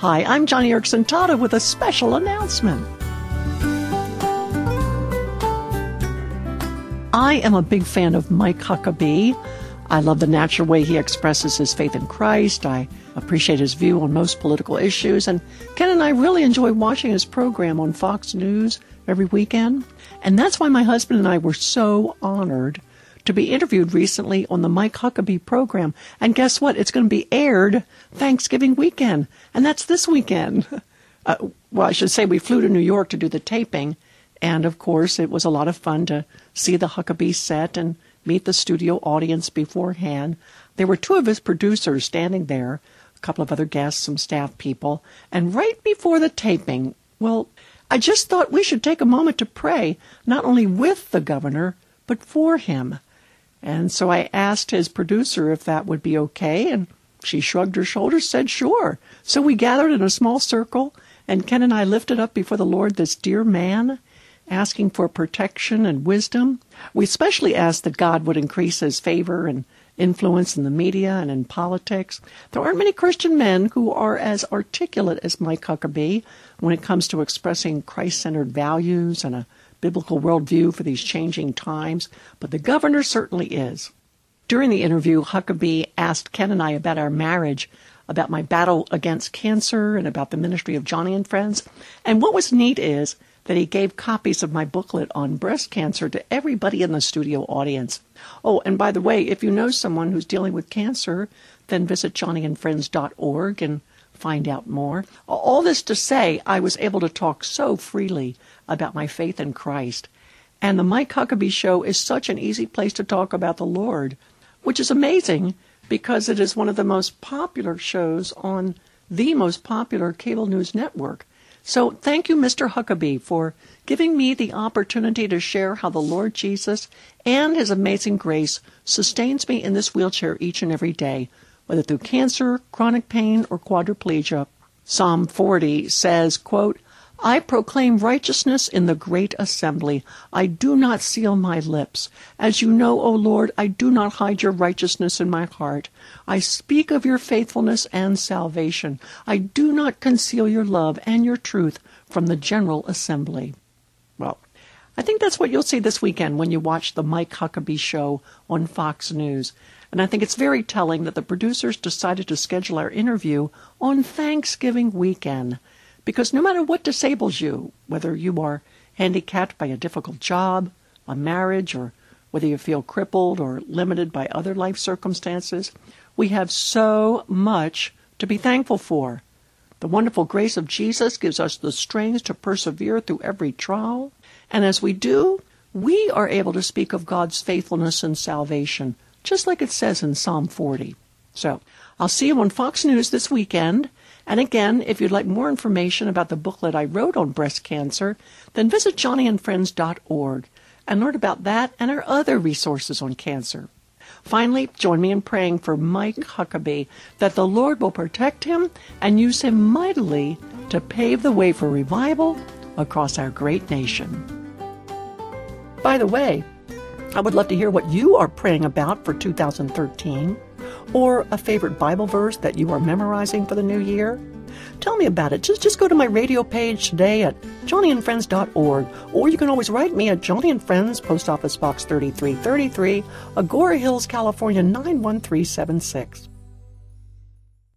Hi, I'm Joni Eareckson Tada with a special announcement. I am a big fan of Mike Huckabee. I love the natural way he expresses his faith in Christ. I appreciate his view on most political issues. And Ken and I really enjoy watching his program on Fox News every weekend. And that's why my husband and I were so honored to be interviewed recently on the Mike Huckabee program. And guess what? It's going to be aired Thanksgiving weekend. And that's this weekend. Uh, well, I should say we flew to New York to do the taping. And of course, it was a lot of fun to see the Huckabee set and meet the studio audience beforehand. There were two of his producers standing there, a couple of other guests, some staff people. And right before the taping, well, I just thought we should take a moment to pray, not only with the governor, but for him. And so I asked his producer if that would be okay, and she shrugged her shoulders, said sure. So we gathered in a small circle, and Ken and I lifted up before the Lord this dear man, asking for protection and wisdom. We especially asked that God would increase his favor and influence in the media and in politics. There aren't many Christian men who are as articulate as Mike Huckabee when it comes to expressing Christ centered values and a biblical worldview for these changing times, but the governor certainly is. During the interview, Huckabee asked Ken and I about our marriage, about my battle against cancer, and about the ministry of Joni and Friends. And what was neat is that he gave copies of my booklet on breast cancer to everybody in the studio audience. Oh, and by the way, if you know someone who's dealing with cancer, then visit joniandfriends.org and find out more. All this to say, I was able to talk so freely about my faith in Christ. And the Mike Huckabee Show is such an easy place to talk about the Lord, which is amazing because it is one of the most popular shows on the most popular cable news network. So thank you, Mr. Huckabee, for giving me the opportunity to share how the Lord Jesus and His amazing grace sustains me in this wheelchair each and every day, whether through cancer, chronic pain, or quadriplegia. Psalm 40 says, quote, I proclaim righteousness in the great assembly. I do not seal my lips. As you know, O Lord, I do not hide your righteousness in my heart. I speak of your faithfulness and salvation. I do not conceal your love and your truth from the general assembly. Well, I think that's what you'll see this weekend when you watch the Mike Huckabee show on Fox News. And I think it's very telling that the producers decided to schedule our interview on Thanksgiving weekend. Because no matter what disables you, whether you are handicapped by a difficult job, a marriage, or whether you feel crippled or limited by other life circumstances, we have so much to be thankful for. The wonderful grace of Jesus gives us the strength to persevere through every trial. And as we do, we are able to speak of God's faithfulness and salvation, just like it says in Psalm 40. So, I'll see you on Fox News this weekend. And again, if you'd like more information about the booklet I wrote on breast cancer, then visit joniandfriends.org and learn about that and our other resources on cancer. Finally, join me in praying for Mike Huckabee that the Lord will protect him and use him mightily to pave the way for revival across our great nation. By the way, I would love to hear what you are praying about for 2013 or a favorite Bible verse that you are memorizing for the new year? Tell me about it. Just, just go to my radio page today at joniandfriends.org, or you can always write me at Joni and Friends, Post Office Box 3333, Agoura Hills, California 91376.